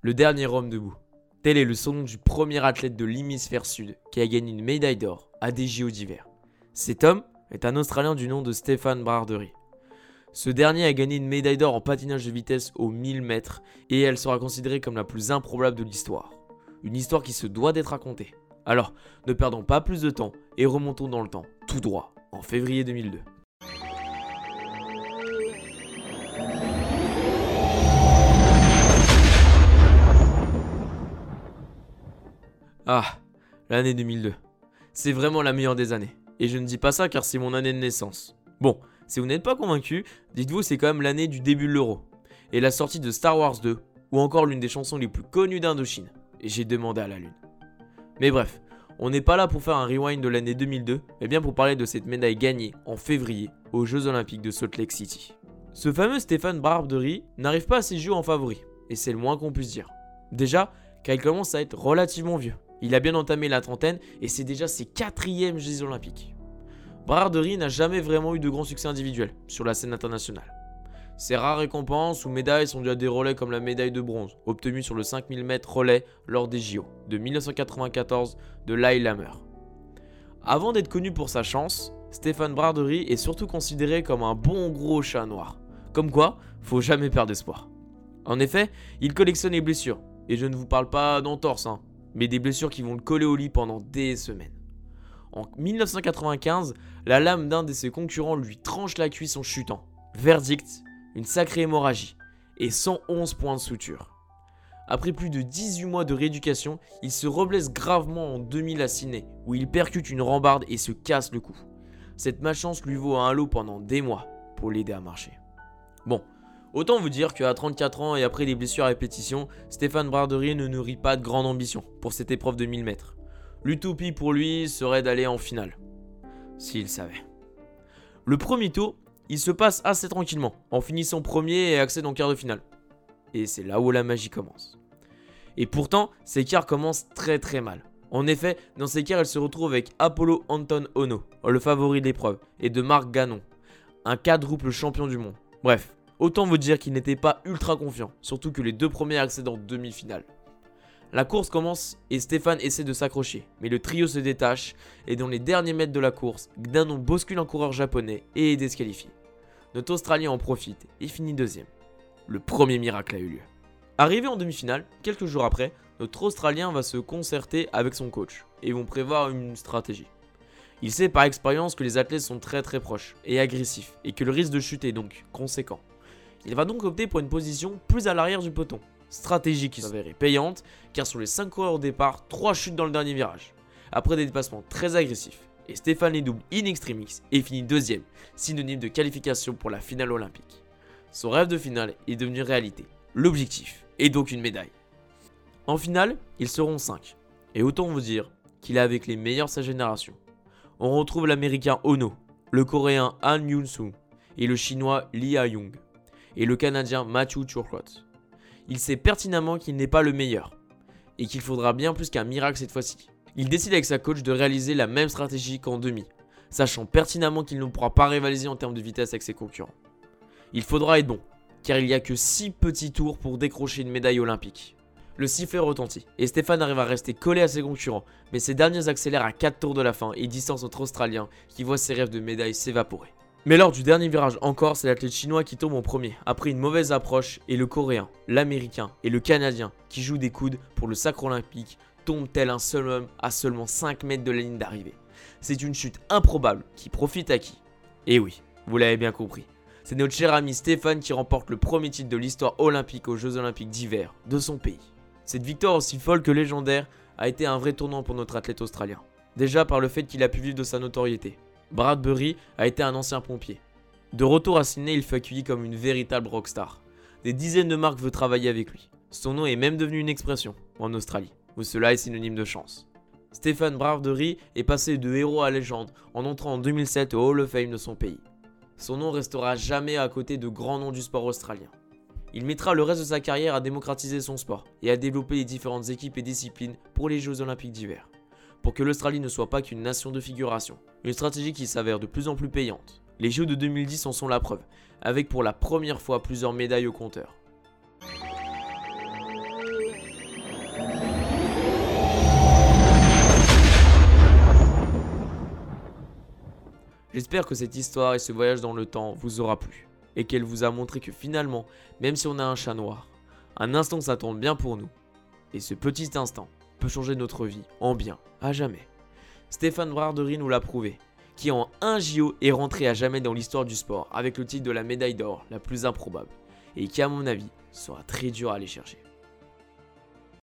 le dernier homme debout. Tel est le son du premier athlète de l'hémisphère sud qui a gagné une médaille d'or à des JO d'hiver. Cet homme est un Australien du nom de Stéphane Brardery. Ce dernier a gagné une médaille d'or en patinage de vitesse aux 1000 mètres et elle sera considérée comme la plus improbable de l'histoire. Une histoire qui se doit d'être racontée. Alors, ne perdons pas plus de temps et remontons dans le temps, tout droit, en février 2002. Ah, l'année 2002. C'est vraiment la meilleure des années. Et je ne dis pas ça car c'est mon année de naissance. Bon, si vous n'êtes pas convaincu, dites-vous c'est quand même l'année du début de l'euro. Et la sortie de Star Wars 2, ou encore l'une des chansons les plus connues d'Indochine. Et j'ai demandé à la lune. Mais bref, on n'est pas là pour faire un rewind de l'année 2002, mais bien pour parler de cette médaille gagnée en février aux Jeux Olympiques de Salt Lake City. Ce fameux Stéphane Barbery n'arrive pas à ses jeux en favori, et c'est le moins qu'on puisse dire. Déjà, car il commence à être relativement vieux. Il a bien entamé la trentaine et c'est déjà ses quatrièmes Jeux olympiques. Brardery n'a jamais vraiment eu de grands succès individuels sur la scène internationale. Ses rares récompenses ou médailles sont dues à des relais comme la médaille de bronze, obtenue sur le 5000 m relais lors des JO de 1994 de Lillehammer. Avant d'être connu pour sa chance, Stéphane Brardery est surtout considéré comme un bon gros chat noir. Comme quoi, faut jamais perdre espoir. En effet, il collectionne les blessures, et je ne vous parle pas d'entorse, hein, mais des blessures qui vont le coller au lit pendant des semaines. En 1995, la lame d'un de ses concurrents lui tranche la cuisse en chutant. Verdict, une sacrée hémorragie et 111 points de suture. Après plus de 18 mois de rééducation, il se reblesse gravement en 2000 à où il percute une rambarde et se casse le cou. Cette malchance lui vaut un lot pendant des mois pour l'aider à marcher. Bon, Autant vous dire qu'à 34 ans et après des blessures à répétition, Stéphane Brardery ne nourrit pas de grande ambition pour cette épreuve de 1000 mètres. L'utopie pour lui serait d'aller en finale. S'il savait. Le premier tour, il se passe assez tranquillement, en finissant premier et accède en quart de finale. Et c'est là où la magie commence. Et pourtant, ses quarts commencent très très mal. En effet, dans ses quarts, elle se retrouve avec Apollo Anton Ono, le favori de l'épreuve, et de Marc Ganon, un quadruple champion du monde. Bref, Autant vous dire qu'il n'était pas ultra confiant, surtout que les deux premiers accèdent en demi-finale. La course commence et Stéphane essaie de s'accrocher, mais le trio se détache et dans les derniers mètres de la course, Gdanon bouscule un coureur japonais et est disqualifié. Notre Australien en profite et finit deuxième. Le premier miracle a eu lieu. Arrivé en demi-finale, quelques jours après, notre Australien va se concerter avec son coach et vont prévoir une stratégie. Il sait par expérience que les athlètes sont très très proches et agressifs et que le risque de chute est donc conséquent. Il va donc opter pour une position plus à l'arrière du peloton. Stratégie qui s'avérait payante, car sur les 5 coureurs au départ, 3 chutes dans le dernier virage. Après des dépassements très agressifs, et Stéphane les double in extremis et finit deuxième, synonyme de qualification pour la finale olympique. Son rêve de finale est devenu réalité. L'objectif est donc une médaille. En finale, ils seront 5. Et autant vous dire qu'il est avec les meilleurs de sa génération. On retrouve l'américain Ono, le coréen Han Yun-soo et le chinois Li Ha-young et le Canadien Matthew Turcotte. Il sait pertinemment qu'il n'est pas le meilleur et qu'il faudra bien plus qu'un miracle cette fois-ci. Il décide avec sa coach de réaliser la même stratégie qu'en demi, sachant pertinemment qu'il ne pourra pas rivaliser en termes de vitesse avec ses concurrents. Il faudra être bon, car il n'y a que 6 petits tours pour décrocher une médaille olympique. Le sifflet retentit, et Stéphane arrive à rester collé à ses concurrents, mais ces derniers accélèrent à 4 tours de la fin et distance notre Australien qui voit ses rêves de médaille s'évaporer. Mais lors du dernier virage encore, c'est l'athlète chinois qui tombe en premier, après une mauvaise approche, et le coréen, l'américain et le canadien, qui jouent des coudes pour le sacre olympique, tombent tel un seul homme à seulement 5 mètres de la ligne d'arrivée. C'est une chute improbable qui profite à qui? Et eh oui, vous l'avez bien compris. C'est notre cher ami Stéphane qui remporte le premier titre de l'histoire olympique aux Jeux olympiques d'hiver de son pays. Cette victoire aussi folle que légendaire a été un vrai tournant pour notre athlète australien. Déjà par le fait qu'il a pu vivre de sa notoriété, Bradbury a été un ancien pompier. De retour à Sydney, il fut accueilli comme une véritable rockstar. Des dizaines de marques veulent travailler avec lui. Son nom est même devenu une expression en Australie, où cela est synonyme de chance. Stéphane Bradbury est passé de héros à légende en entrant en 2007 au Hall of Fame de son pays. Son nom restera jamais à côté de grands noms du sport australien. Il mettra le reste de sa carrière à démocratiser son sport et à développer les différentes équipes et disciplines pour les Jeux olympiques d'hiver pour que l'Australie ne soit pas qu'une nation de figuration. Une stratégie qui s'avère de plus en plus payante. Les Jeux de 2010 en sont la preuve, avec pour la première fois plusieurs médailles au compteur. J'espère que cette histoire et ce voyage dans le temps vous aura plu, et qu'elle vous a montré que finalement, même si on a un chat noir, un instant s'attend bien pour nous, et ce petit instant peut changer notre vie en bien, à jamais. Stéphane Brardery nous l'a prouvé, qui en un JO est rentré à jamais dans l'histoire du sport avec le titre de la médaille d'or la plus improbable, et qui à mon avis sera très dur à aller chercher.